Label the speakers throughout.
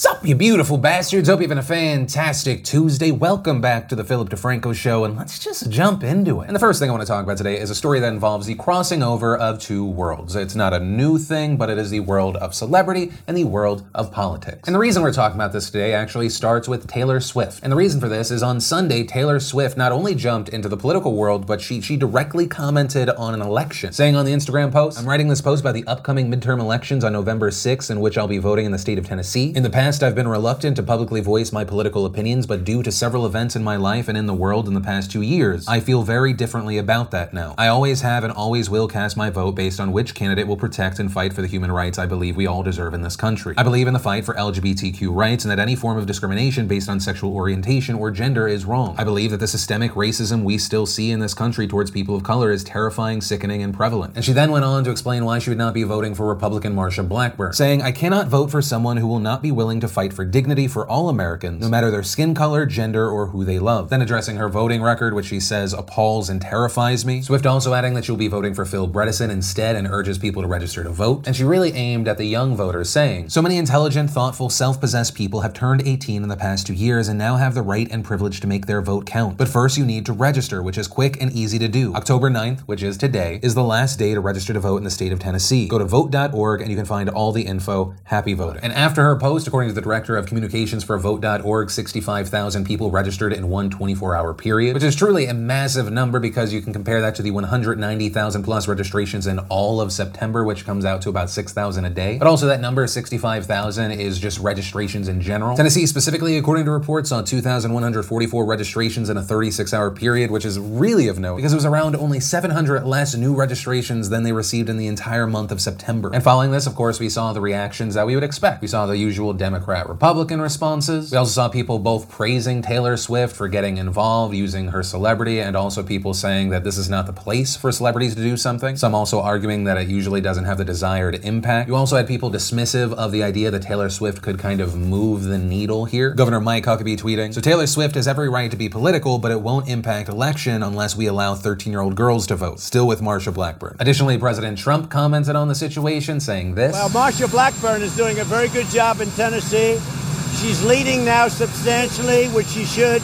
Speaker 1: Sup, you beautiful bastards. Hope you're having a fantastic Tuesday. Welcome back to the Philip DeFranco Show, and let's just jump into it. And the first thing I want to talk about today is a story that involves the crossing over of two worlds. It's not a new thing, but it is the world of celebrity and the world of politics. And the reason we're talking about this today actually starts with Taylor Swift. And the reason for this is on Sunday, Taylor Swift not only jumped into the political world, but she, she directly commented on an election, saying on the Instagram post, I'm writing this post about the upcoming midterm elections on November 6th, in which I'll be voting in the state of Tennessee. In the past, past, I've been reluctant to publicly voice my political opinions, but due to several events in my life and in the world in the past two years, I feel very differently about that now. I always have and always will cast my vote based on which candidate will protect and fight for the human rights I believe we all deserve in this country. I believe in the fight for LGBTQ rights and that any form of discrimination based on sexual orientation or gender is wrong. I believe that the systemic racism we still see in this country towards people of color is terrifying, sickening, and prevalent. And she then went on to explain why she would not be voting for Republican Marsha Blackburn, saying, I cannot vote for someone who will not be willing to fight for dignity for all Americans, no matter their skin color, gender, or who they love. Then addressing her voting record, which she says appalls and terrifies me. Swift also adding that she'll be voting for Phil Bredesen instead and urges people to register to vote. And she really aimed at the young voters, saying, So many intelligent, thoughtful, self possessed people have turned 18 in the past two years and now have the right and privilege to make their vote count. But first, you need to register, which is quick and easy to do. October 9th, which is today, is the last day to register to vote in the state of Tennessee. Go to vote.org and you can find all the info. Happy voting. And after her post, according to the director of communications for vote.org, 65,000 people registered in one 24 hour period, which is truly a massive number because you can compare that to the 190,000 plus registrations in all of September, which comes out to about 6,000 a day. But also, that number, 65,000, is just registrations in general. Tennessee, specifically, according to reports, saw 2,144 registrations in a 36 hour period, which is really of note because it was around only 700 less new registrations than they received in the entire month of September. And following this, of course, we saw the reactions that we would expect. We saw the usual Democrat Republican responses. We also saw people both praising Taylor Swift for getting involved, using her celebrity, and also people saying that this is not the place for celebrities to do something. Some also arguing that it usually doesn't have the desired impact. You also had people dismissive of the idea that Taylor Swift could kind of move the needle here. Governor Mike Huckabee tweeting, So Taylor Swift has every right to be political, but it won't impact election unless we allow 13 year old girls to vote. Still with Marsha Blackburn. Additionally, President Trump commented on the situation, saying this
Speaker 2: Well, Marsha Blackburn is doing a very good job in Tennessee. She's leading now substantially, which she should.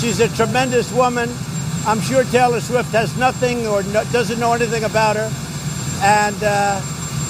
Speaker 2: She's a tremendous woman. I'm sure Taylor Swift has nothing or no, doesn't know anything about her. And uh,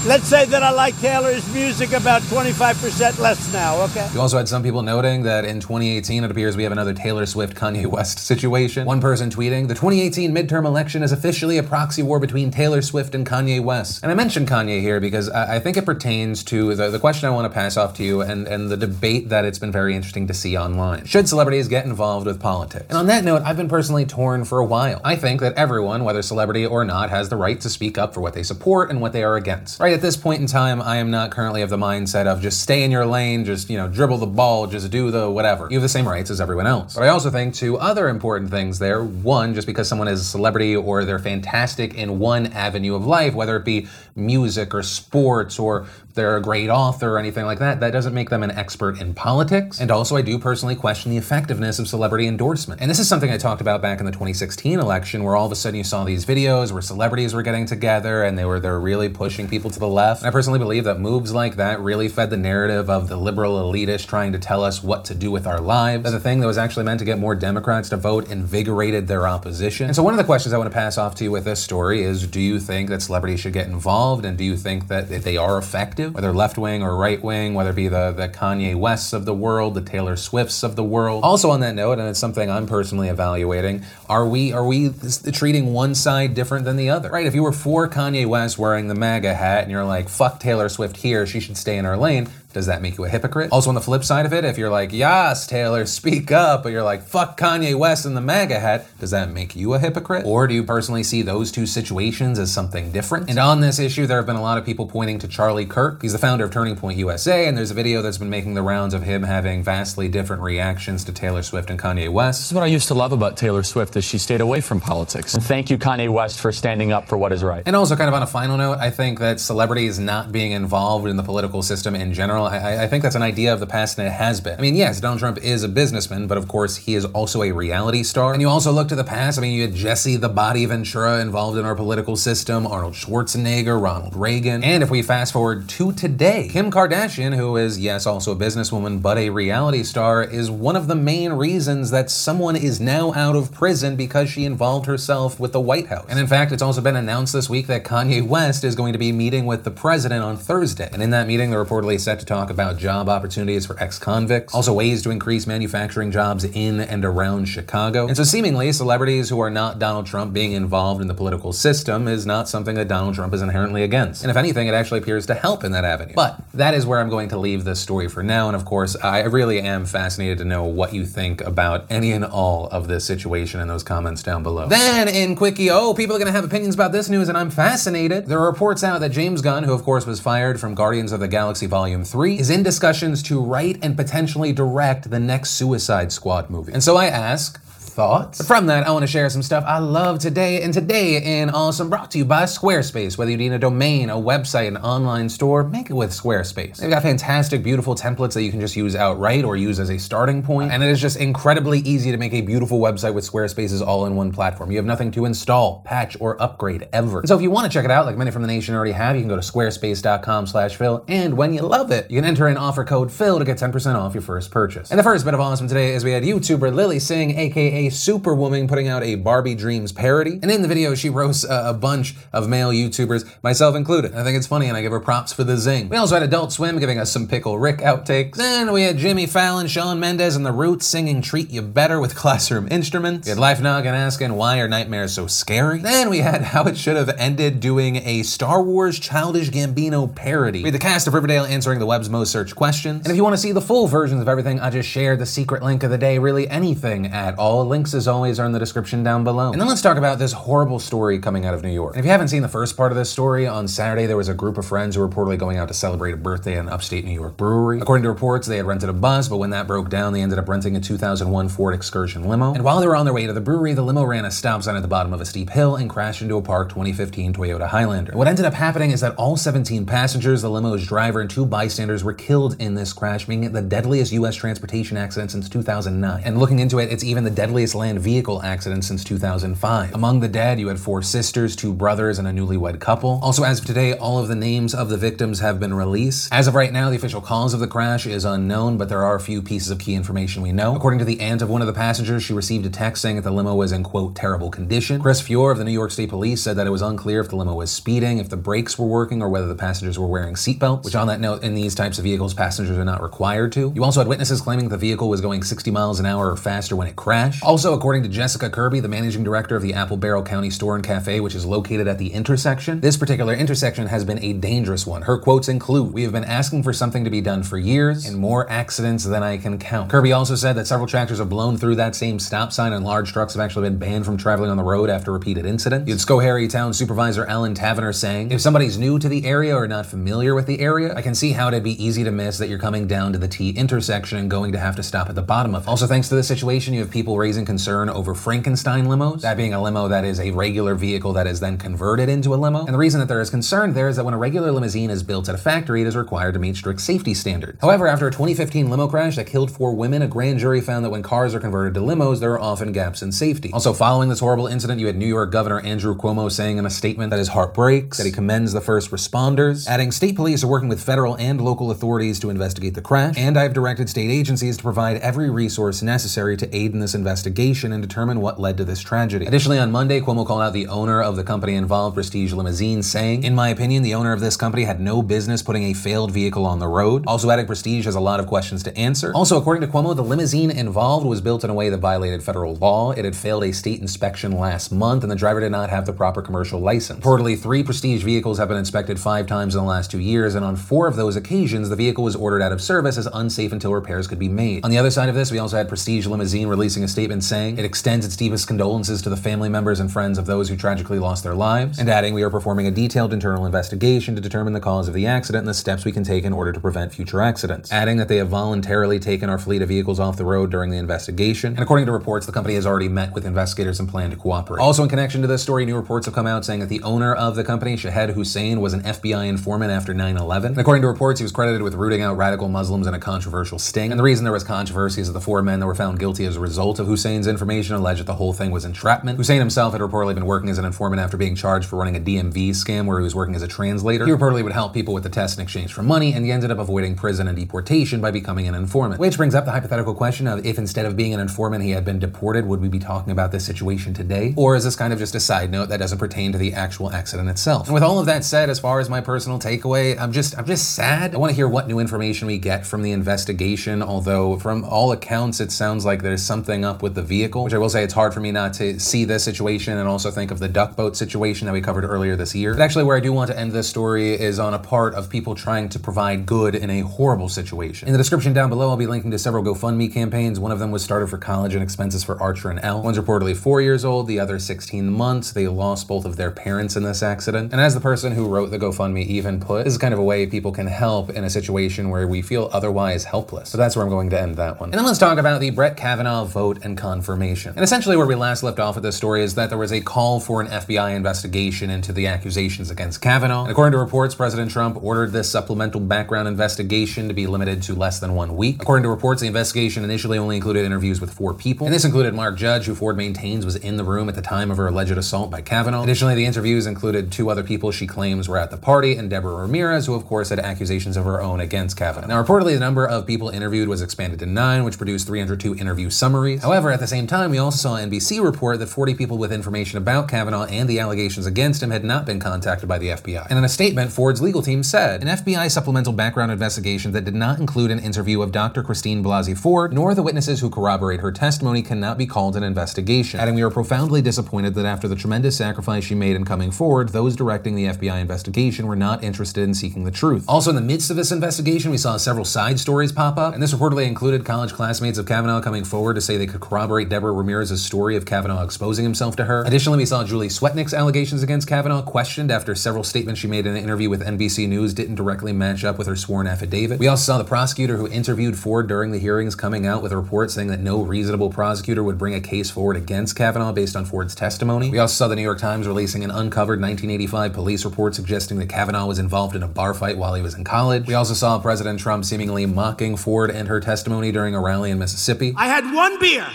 Speaker 2: let's say that I like Taylor's music about 25% less now, okay?
Speaker 1: You also had some people noting that in 2018, it appears we have another Taylor Swift Kanye West situation. One person tweeting, the 2018 midterm election is officially a proxy war between Taylor Swift and Kanye West. And I mentioned Kanye here because I, I think it pertains to the, the question I want to pass off to you and, and the debate that it's been very interesting to see online. Should celebrities get involved with politics? And on that note, I've been personally torn for a while. I think that everyone, whether celebrity or not, has the right to speak up for what they support and what they are against. Right at this point in time, I am not currently of the mindset of just stay in your lane, just, you know, dribble the ball, just do the whatever. You have the same rights as everyone else. But I also think two other important things there. One, just because someone is a celebrity or they're fantastic in one avenue of life, whether it be music or sports or they're a great author or anything like that, that doesn't make them an expert in politics. And also, I do personally question the effectiveness of celebrity endorsement. And this is something I talked about back in the 2016 election, where all of a sudden you saw these videos where celebrities were getting together and they were they're really pushing people to the left. And I personally believe that moves like that really fed the narrative of the liberal elitist trying to tell us what to do with our lives. That the thing that was actually meant to get more Democrats to vote invigorated their opposition. And so one of the questions I want to pass off to you with this story is do you think that celebrities should get involved and do you think that they are effective, whether left wing or right wing, whether it be the, the Kanye Wests of the world, the Taylor Swifts of the world? Also on that note, and it's something I'm personally evaluating, are we are we treating one side different than the other? Right? If you were for Kanye West wearing the MAGA hat and you're like, fuck Taylor Swift here, she should stay in her lane, does that make you a hypocrite? Also, on the flip side of it, if you're like, yes, Taylor, speak up, but you're like, fuck Kanye West and the MAGA hat, does that make you a hypocrite? Or do you personally see those two situations as something different? And on this issue, there have been a lot of people pointing to Charlie Kirk. He's the founder of Turning Point USA, and there's a video that's been making the rounds of him having vastly different reactions to Taylor Swift and Kanye West.
Speaker 3: This is what I used to love about Taylor Swift is she stayed away from politics. And thank you, Kanye West, for standing up for what is right.
Speaker 1: And also, kind of on a final note, I think that celebrities not being involved in the political system in general general, I, I think that's an idea of the past and it has been. I mean, yes, Donald Trump is a businessman, but of course, he is also a reality star. And you also look to the past, I mean, you had Jesse the Body Ventura involved in our political system, Arnold Schwarzenegger, Ronald Reagan. And if we fast forward to today, Kim Kardashian, who is, yes, also a businesswoman, but a reality star, is one of the main reasons that someone is now out of prison because she involved herself with the White House. And in fact, it's also been announced this week that Kanye West is going to be meeting with the president on Thursday. And in that meeting, they're reportedly set to talk about job opportunities for ex convicts, also ways to increase manufacturing jobs in and around Chicago. And so, seemingly, celebrities who are not Donald Trump being involved in the political system is not something that Donald Trump is inherently against. And if anything, it actually appears to help in that avenue. But that is where I'm going to leave this story for now. And of course, I really am fascinated to know what you think about any and all of this situation in those comments down below. Then, in Quickie, oh, people are going to have opinions about this news, and I'm fascinated. There are reports out that James Gunn, who of course was fired from Guardians of the Galaxy Volume 3, is in discussions to write and potentially direct the next Suicide Squad movie. And so I ask, thoughts. From that, I want to share some stuff I love today. And today in Awesome brought to you by Squarespace. Whether you need a domain, a website, an online store, make it with Squarespace. They've got fantastic, beautiful templates that you can just use outright or use as a starting point. And it is just incredibly easy to make a beautiful website with Squarespace's all-in-one platform. You have nothing to install, patch, or upgrade ever. And so if you want to check it out, like many from the nation already have, you can go to squarespace.com slash Phil. And when you love it, you can enter in offer code Phil to get 10% off your first purchase. And the first bit of awesome today is we had YouTuber Lilly Singh, aka Superwoman, putting out a Barbie Dreams parody. And in the video, she roasts a, a bunch of male YouTubers, myself included. I think it's funny and I give her props for the zing. We also had Adult Swim giving us some Pickle Rick outtakes. Then we had Jimmy Fallon, Shawn Mendes, and The Roots singing Treat You Better with classroom instruments. We had Life Noggin asking, Why are nightmares so scary? Then we had How It Should Have Ended doing a Star Wars Childish Gambino parody. We had the cast of Riverdale answering the web's most searched questions. And if you want to see the full versions of everything, I just shared the secret link of the day, really anything at all. Links, as always, are in the description down below. And then let's talk about this horrible story coming out of New York. And if you haven't seen the first part of this story, on Saturday there was a group of friends who were reportedly going out to celebrate a birthday in upstate New York brewery. According to reports, they had rented a bus, but when that broke down, they ended up renting a 2001 Ford Excursion limo. And while they were on their way to the brewery, the limo ran a stop sign at the bottom of a steep hill and crashed into a parked 2015 Toyota Highlander. And what ended up happening is that all 17 passengers, the limo's driver, and two bystanders were killed in this crash, making it the deadliest U.S. transportation accident since 2009. And looking into it, it's even the deadliest land vehicle accident since 2005. Among the dead, you had four sisters, two brothers, and a newlywed couple. Also, as of today, all of the names of the victims have been released. As of right now, the official cause of the crash is unknown, but there are a few pieces of key information we know. According to the aunt of one of the passengers, she received a text saying that the limo was in quote terrible condition. Chris Fiore of the New York State Police said that it was unclear if the limo was speeding, if the brakes were working, or whether the passengers were wearing seatbelts. Which, on that note, in these types of vehicles, passengers are not required to. You also had witnesses claiming the vehicle was going 60 miles an hour or faster when it crashed. Also, according to Jessica Kirby, the managing director of the Apple Barrel County Store and Cafe, which is located at the intersection, this particular intersection has been a dangerous one. Her quotes include, "We have been asking for something to be done for years, and more accidents than I can count." Kirby also said that several tractors have blown through that same stop sign, and large trucks have actually been banned from traveling on the road after repeated incidents. You had Schoharie Town Supervisor Alan Tavenner saying, "If somebody's new to the area or not familiar with the area, I can see how it'd be easy to miss that you're coming down to the T intersection and going to have to stop at the bottom of it." Also, thanks to the situation, you have people raising concern over Frankenstein limos, that being a limo that is a regular vehicle that is then converted into a limo. And the reason that there is concern there is that when a regular limousine is built at a factory, it is required to meet strict safety standards. However, after a 2015 limo crash that killed four women, a grand jury found that when cars are converted to limos, there are often gaps in safety. Also, following this horrible incident, you had New York Governor Andrew Cuomo saying in a statement that his heart breaks, that he commends the first responders, adding state police are working with federal and local authorities to investigate the crash, and I have directed state agencies to provide every resource necessary to aid in this investigation and determine what led to this tragedy. Additionally, on Monday, Cuomo called out the owner of the company involved, Prestige Limousine, saying, In my opinion, the owner of this company had no business putting a failed vehicle on the road. Also adding Prestige has a lot of questions to answer. Also, according to Cuomo, the limousine involved was built in a way that violated federal law. It had failed a state inspection last month, and the driver did not have the proper commercial license. Reportedly, three Prestige vehicles have been inspected five times in the last two years, and on four of those occasions, the vehicle was ordered out of service as unsafe until repairs could be made. On the other side of this, we also had Prestige Limousine releasing a statement saying it extends its deepest condolences to the family members and friends of those who tragically lost their lives, and adding, We are performing a detailed internal investigation to determine the cause of the accident and the steps we can take in order to prevent future accidents. Adding that they have voluntarily taken our fleet of vehicles off the road during the investigation, and according to reports, the company has already met with investigators and plan to cooperate. Also, in connection to this story, new reports have come out saying that the owner of the company, Shahed Hussain, was an FBI informant after 9 11. According to reports, he was credited with rooting out radical Muslims in a controversial sting. And the reason there was controversy is that the four men that were found guilty as a result of Hussain's information alleged that the whole thing was entrapment. Hussein himself had reportedly been working as an informant after being charged for running a DMV scam where he was working as a translator. He reportedly would help people with the test in exchange for money, and he ended up avoiding prison and deportation by becoming an informant. Which brings up the hypothetical question of if instead of being an informant he had been deported, would we be talking about this situation today? Or is this kind of just a side note that doesn't pertain to the actual accident itself? And with all of that said, as far as my personal takeaway, I'm just I'm just sad. I want to hear what new information we get from the investigation, although from all accounts it sounds like there's something up with the vehicle, which I will say it's hard for me not to see this situation and also think of the duck boat situation that we covered earlier this year. But actually where I do want to end this story is on a part of people trying to provide good in a horrible situation. In the description down below, I'll be linking to several GoFundMe campaigns. One of them was started for college and expenses for Archer and Elle. One's reportedly four years old, the other 16 months. They lost both of their parents in this accident. And as the person who wrote the GoFundMe even put, this is kind of a way people can help in a situation where we feel otherwise helpless. So that's where I'm going to end that one. And then let's talk about the Brett Kavanaugh vote and confirmation. And essentially where we last left off with this story is that there was a call for an FBI investigation into the accusations against Kavanaugh. And according to reports, President Trump ordered this supplemental background investigation to be limited to less than one week. According to reports, the investigation initially only included interviews with four people. And this included Mark Judge, who Ford maintains was in the room at the time of her alleged assault by Kavanaugh. Additionally, the interviews included two other people she claims were at the party, and Deborah Ramirez, who of course had accusations of her own against Kavanaugh. Now, reportedly, the number of people interviewed was expanded to nine, which produced 302 interview summaries. However, at the same time, we also saw NBC report that 40 people with information about Kavanaugh and the allegations against him had not been contacted by the FBI. And in a statement, Ford's legal team said an FBI supplemental background investigation that did not include an interview of Dr. Christine Blasey Ford, nor the witnesses who corroborate her testimony, cannot be called an investigation. Adding, we are profoundly disappointed that after the tremendous sacrifice she made in coming forward, those directing the FBI investigation were not interested in seeking the truth. Also, in the midst of this investigation, we saw several side stories pop up, and this reportedly included college classmates of Kavanaugh coming forward to say they could corroborate Deborah Ramirez's story of Kavanaugh exposing himself to her. Additionally, we saw Julie Swetnick's allegations against Kavanaugh questioned after several statements she made in an interview with NBC News didn't directly match up with her sworn affidavit. We also saw the prosecutor who interviewed Ford during the hearings coming out with a report saying that no reasonable prosecutor would bring a case forward against Kavanaugh based on Ford's testimony. We also saw the New York Times releasing an uncovered 1985 police report suggesting that Kavanaugh was involved in a bar fight while he was in college. We also saw President Trump seemingly mocking Ford and her testimony during a rally in Mississippi.
Speaker 2: I had one beer,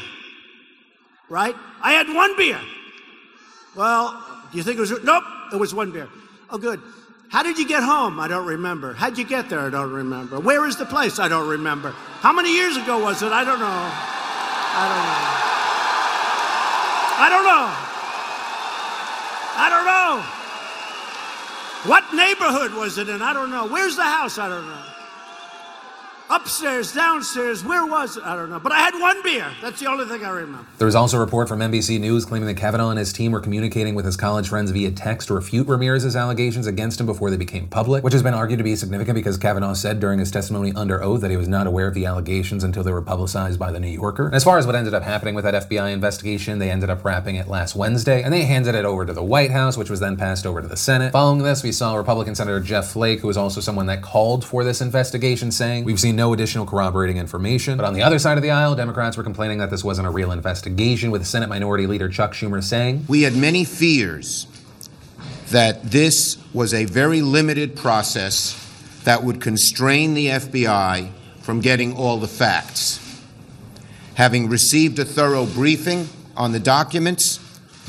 Speaker 2: right? I had one beer. Well, do you think it was? Nope, it was one beer. Oh, good. How did you get home? I don't remember. How'd you get there? I don't remember. Where is the place? I don't remember. How many years ago was it? I don't know. I don't know. I don't know. I don't know. What neighborhood was it in? I don't know. Where's the house? I don't know. Upstairs, downstairs, where was it? I don't know. But I had one beer. That's the only thing I remember.
Speaker 1: There was also a report from NBC News claiming that Kavanaugh and his team were communicating with his college friends via text to refute Ramirez's allegations against him before they became public, which has been argued to be significant because Kavanaugh said during his testimony under oath that he was not aware of the allegations until they were publicized by the New Yorker. And as far as what ended up happening with that FBI investigation, they ended up wrapping it last Wednesday, and they handed it over to the White House, which was then passed over to the Senate. Following this, we saw Republican Senator Jeff Flake, who was also someone that called for this investigation, saying, We've seen no additional corroborating information. But on the other side of the aisle, Democrats were complaining that this wasn't a real investigation, with Senate Minority Leader Chuck Schumer saying,
Speaker 4: We had many fears that this was a very limited process that would constrain the FBI from getting all the facts. Having received a thorough briefing on the documents,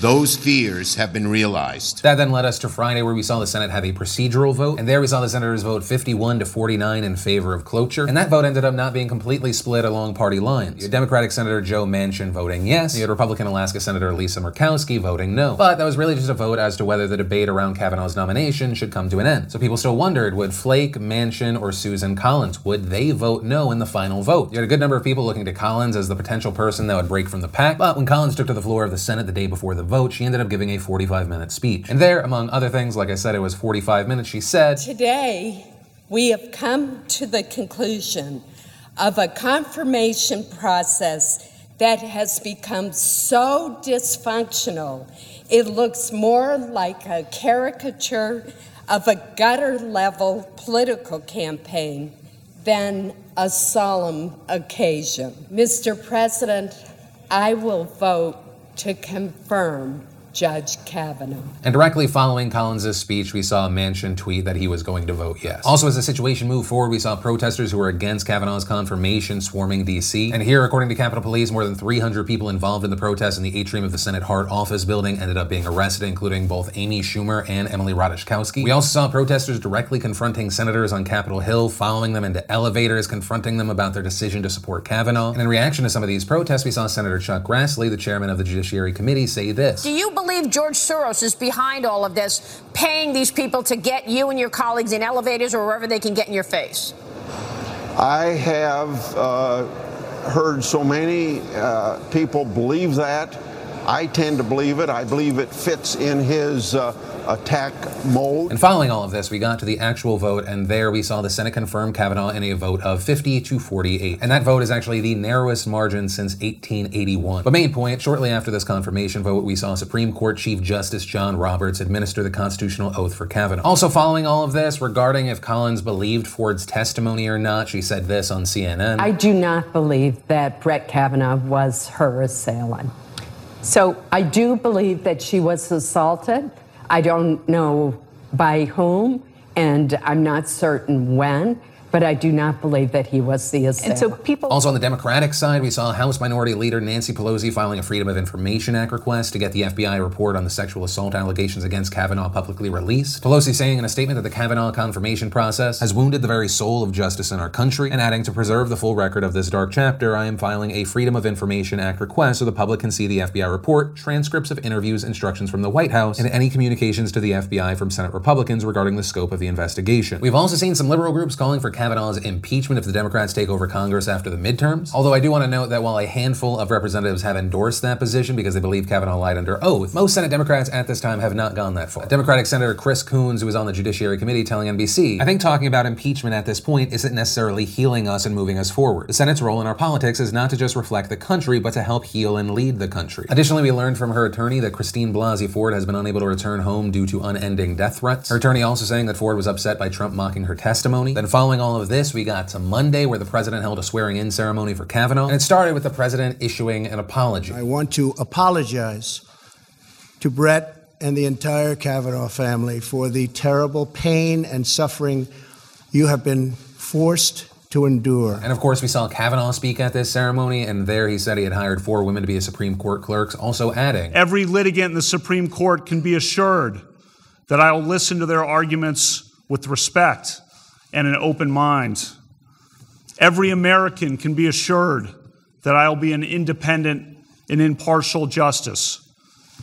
Speaker 4: those fears have been realized.
Speaker 1: That then led us to Friday, where we saw the Senate have a procedural vote, and there we saw the senators vote 51 to 49 in favor of cloture. And that vote ended up not being completely split along party lines. You had Democratic Senator Joe Manchin voting yes, you had Republican Alaska Senator Lisa Murkowski voting no. But that was really just a vote as to whether the debate around Kavanaugh's nomination should come to an end. So people still wondered would Flake, Manchin, or Susan Collins would they vote no in the final vote? You had a good number of people looking to Collins as the potential person that would break from the pack. But when Collins took to the floor of the Senate the day before the vote, she ended up giving a 45 minute speech. And there, among other things, like I said, it was 45 minutes, she said,
Speaker 5: Today, we have come to the conclusion of a confirmation process that has become so dysfunctional, it looks more like a caricature of a gutter level political campaign than a solemn occasion. Mr. President, I will vote to confirm Judge Kavanaugh.
Speaker 1: And directly following Collins' speech, we saw a Manchin tweet that he was going to vote yes. Also, as the situation moved forward, we saw protesters who were against Kavanaugh's confirmation swarming D.C. And here, according to Capitol Police, more than 300 people involved in the protest in the atrium of the Senate Hart office building ended up being arrested, including both Amy Schumer and Emily Ratajkowski. We also saw protesters directly confronting senators on Capitol Hill, following them into elevators, confronting them about their decision to support Kavanaugh. And in reaction to some of these protests, we saw Senator Chuck Grassley, the chairman of the Judiciary Committee, say this.
Speaker 6: Do you believe George Soros is behind all of this, paying these people to get you and your colleagues in elevators or wherever they can get in your face?
Speaker 7: I have uh, heard so many uh, people believe that. I tend to believe it. I believe it fits in his uh, attack mode.
Speaker 1: And following all of this, we got to the actual vote, and there we saw the Senate confirm Kavanaugh in a vote of 50 to 48. And that vote is actually the narrowest margin since 1881. But main point, shortly after this confirmation vote, we saw Supreme Court Chief Justice John Roberts administer the constitutional oath for Kavanaugh. Also following all of this, regarding if Collins believed Ford's testimony or not, she said this on CNN.
Speaker 8: I do not believe that Brett Kavanaugh was her assailant. So I do believe that she was assaulted. I don't know by whom, and I'm not certain when but I do not believe that he was the assailant.
Speaker 1: And so people. Also on the Democratic side, we saw House Minority Leader Nancy Pelosi filing a Freedom of Information Act request to get the FBI report on the sexual assault allegations against Kavanaugh publicly released. Pelosi saying in a statement that the Kavanaugh confirmation process has wounded the very soul of justice in our country, and adding to preserve the full record of this dark chapter, I am filing a Freedom of Information Act request so the public can see the FBI report, transcripts of interviews, instructions from the White House, and any communications to the FBI from Senate Republicans regarding the scope of the investigation. We've also seen some liberal groups calling for Kavanaugh's impeachment if the Democrats take over Congress after the midterms. Although I do want to note that while a handful of representatives have endorsed that position because they believe Kavanaugh lied under oath, most Senate Democrats at this time have not gone that far. Democratic Senator Chris Coons, who was on the Judiciary Committee, telling NBC, I think talking about impeachment at this point isn't necessarily healing us and moving us forward. The Senate's role in our politics is not to just reflect the country, but to help heal and lead the country. Additionally, we learned from her attorney that Christine Blasey Ford has been unable to return home due to unending death threats. Her attorney also saying that Ford was upset by Trump mocking her testimony. Then following all of this, we got to Monday where the president held a swearing in ceremony for Kavanaugh. And it started with the president issuing an apology.
Speaker 2: I want to apologize to Brett and the entire Kavanaugh family for the terrible pain and suffering you have been forced to endure.
Speaker 1: And of course, we saw Kavanaugh speak at this ceremony, and there he said he had hired four women to be his Supreme Court clerks, also adding
Speaker 9: Every litigant in the Supreme Court can be assured that I will listen to their arguments with respect and an open mind. Every American can be assured that I will be an independent and impartial justice,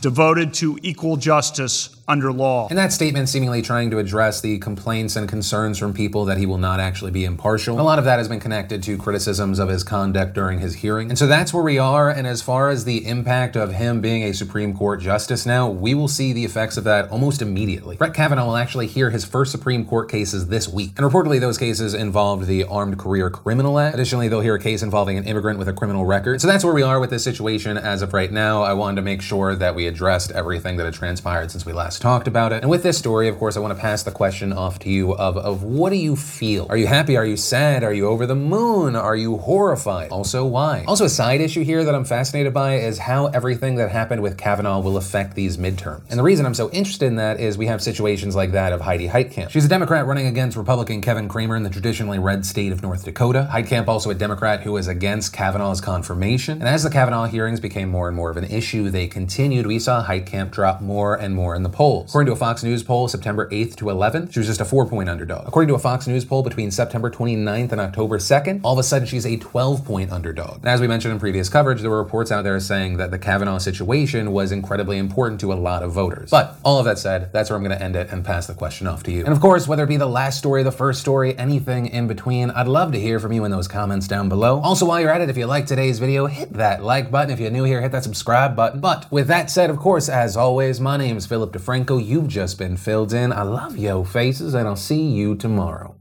Speaker 9: devoted to equal justice under law.
Speaker 1: And that statement, seemingly trying to address the complaints and concerns from people that he will not actually be impartial. A lot of that has been connected to criticisms of his conduct during his hearing. And so that's where we are. And as far as the impact of him being a Supreme Court justice now, we will see the effects of that almost immediately. Brett Kavanaugh will actually hear his first Supreme Court cases this week. And reportedly, those cases involved the Armed Career Criminal Act. Additionally, they'll hear a case involving an immigrant with a criminal record. So that's where we are with this situation as of right now. I wanted to make sure that we addressed everything that had transpired since we last talked about it. And with this story, of course, I want to pass the question off to you of, of what do you feel? Are you happy? Are you sad? Are you over the moon? Are you horrified? Also, why? Also, a side issue here that I'm fascinated by is how everything that happened with Kavanaugh will affect these midterms. And the reason I'm so interested in that is we have situations like that of Heidi Heitkamp. She's a Democrat running against Republican Kevin Cramer in the traditionally red state of North Dakota. Heitkamp also a Democrat who is against Kavanaugh's confirmation. And as the Kavanaugh hearings became more and more of an issue, they continued. We saw Heitkamp drop more and more in the polls. According to a Fox News poll, September 8th to 11th, she was just a four point underdog. According to a Fox News poll between September 29th and October 2nd, all of a sudden she's a 12 point underdog. And as we mentioned in previous coverage, there were reports out there saying that the Kavanaugh situation was incredibly important to a lot of voters. But all of that said, that's where I'm going to end it and pass the question off to you. And of course, whether it be the last story, the first story, anything in between, I'd love to hear from you in those comments down below. Also, while you're at it, if you like today's video, hit that like button. If you're new here, hit that subscribe button. But with that said, of course, as always, my name is Philip DeFranco. You've just been filled in. I love yo faces, and I'll see you tomorrow.